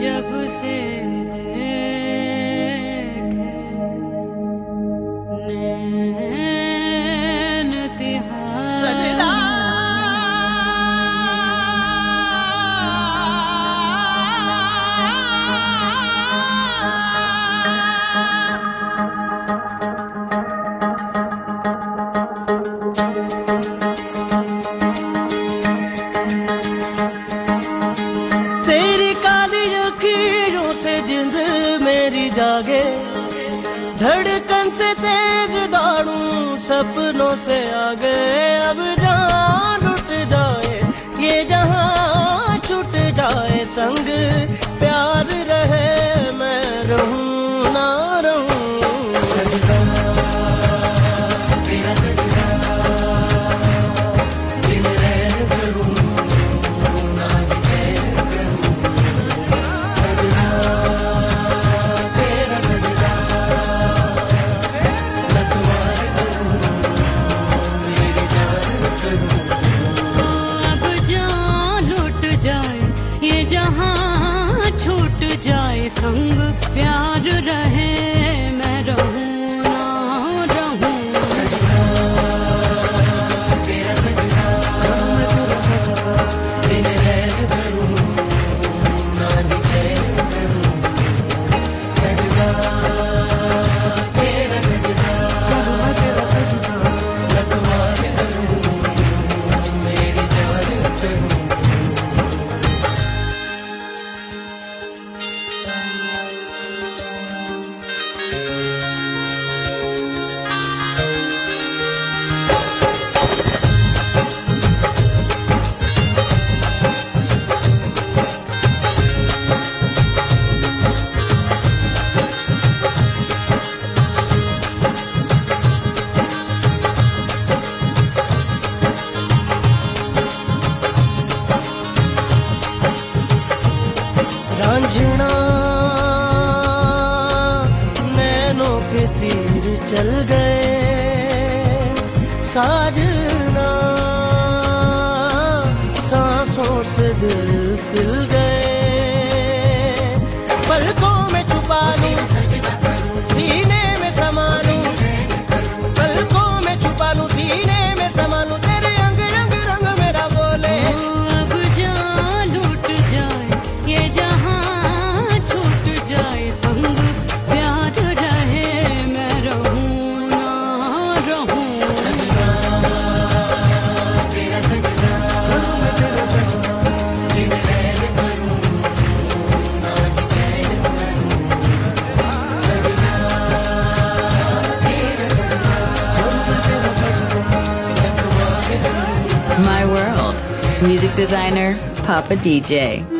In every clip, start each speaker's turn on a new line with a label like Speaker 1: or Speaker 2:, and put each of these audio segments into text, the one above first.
Speaker 1: जब से
Speaker 2: Papa DJ.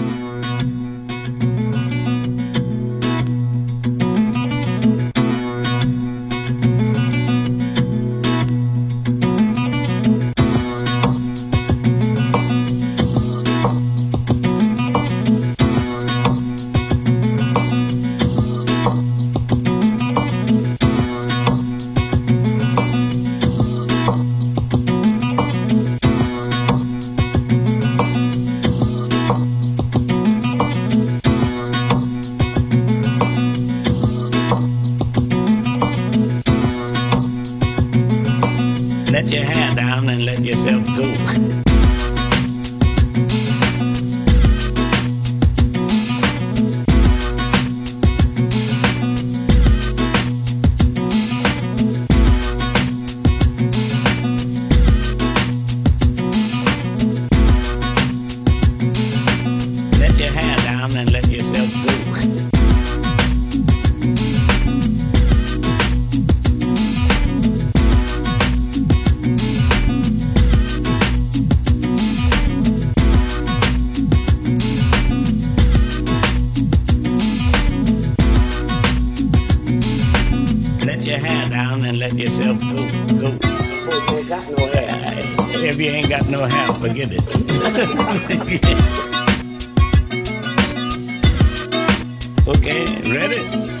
Speaker 3: hair down and let yourself go. go. If you ain't got no hair, forget it. Okay, ready?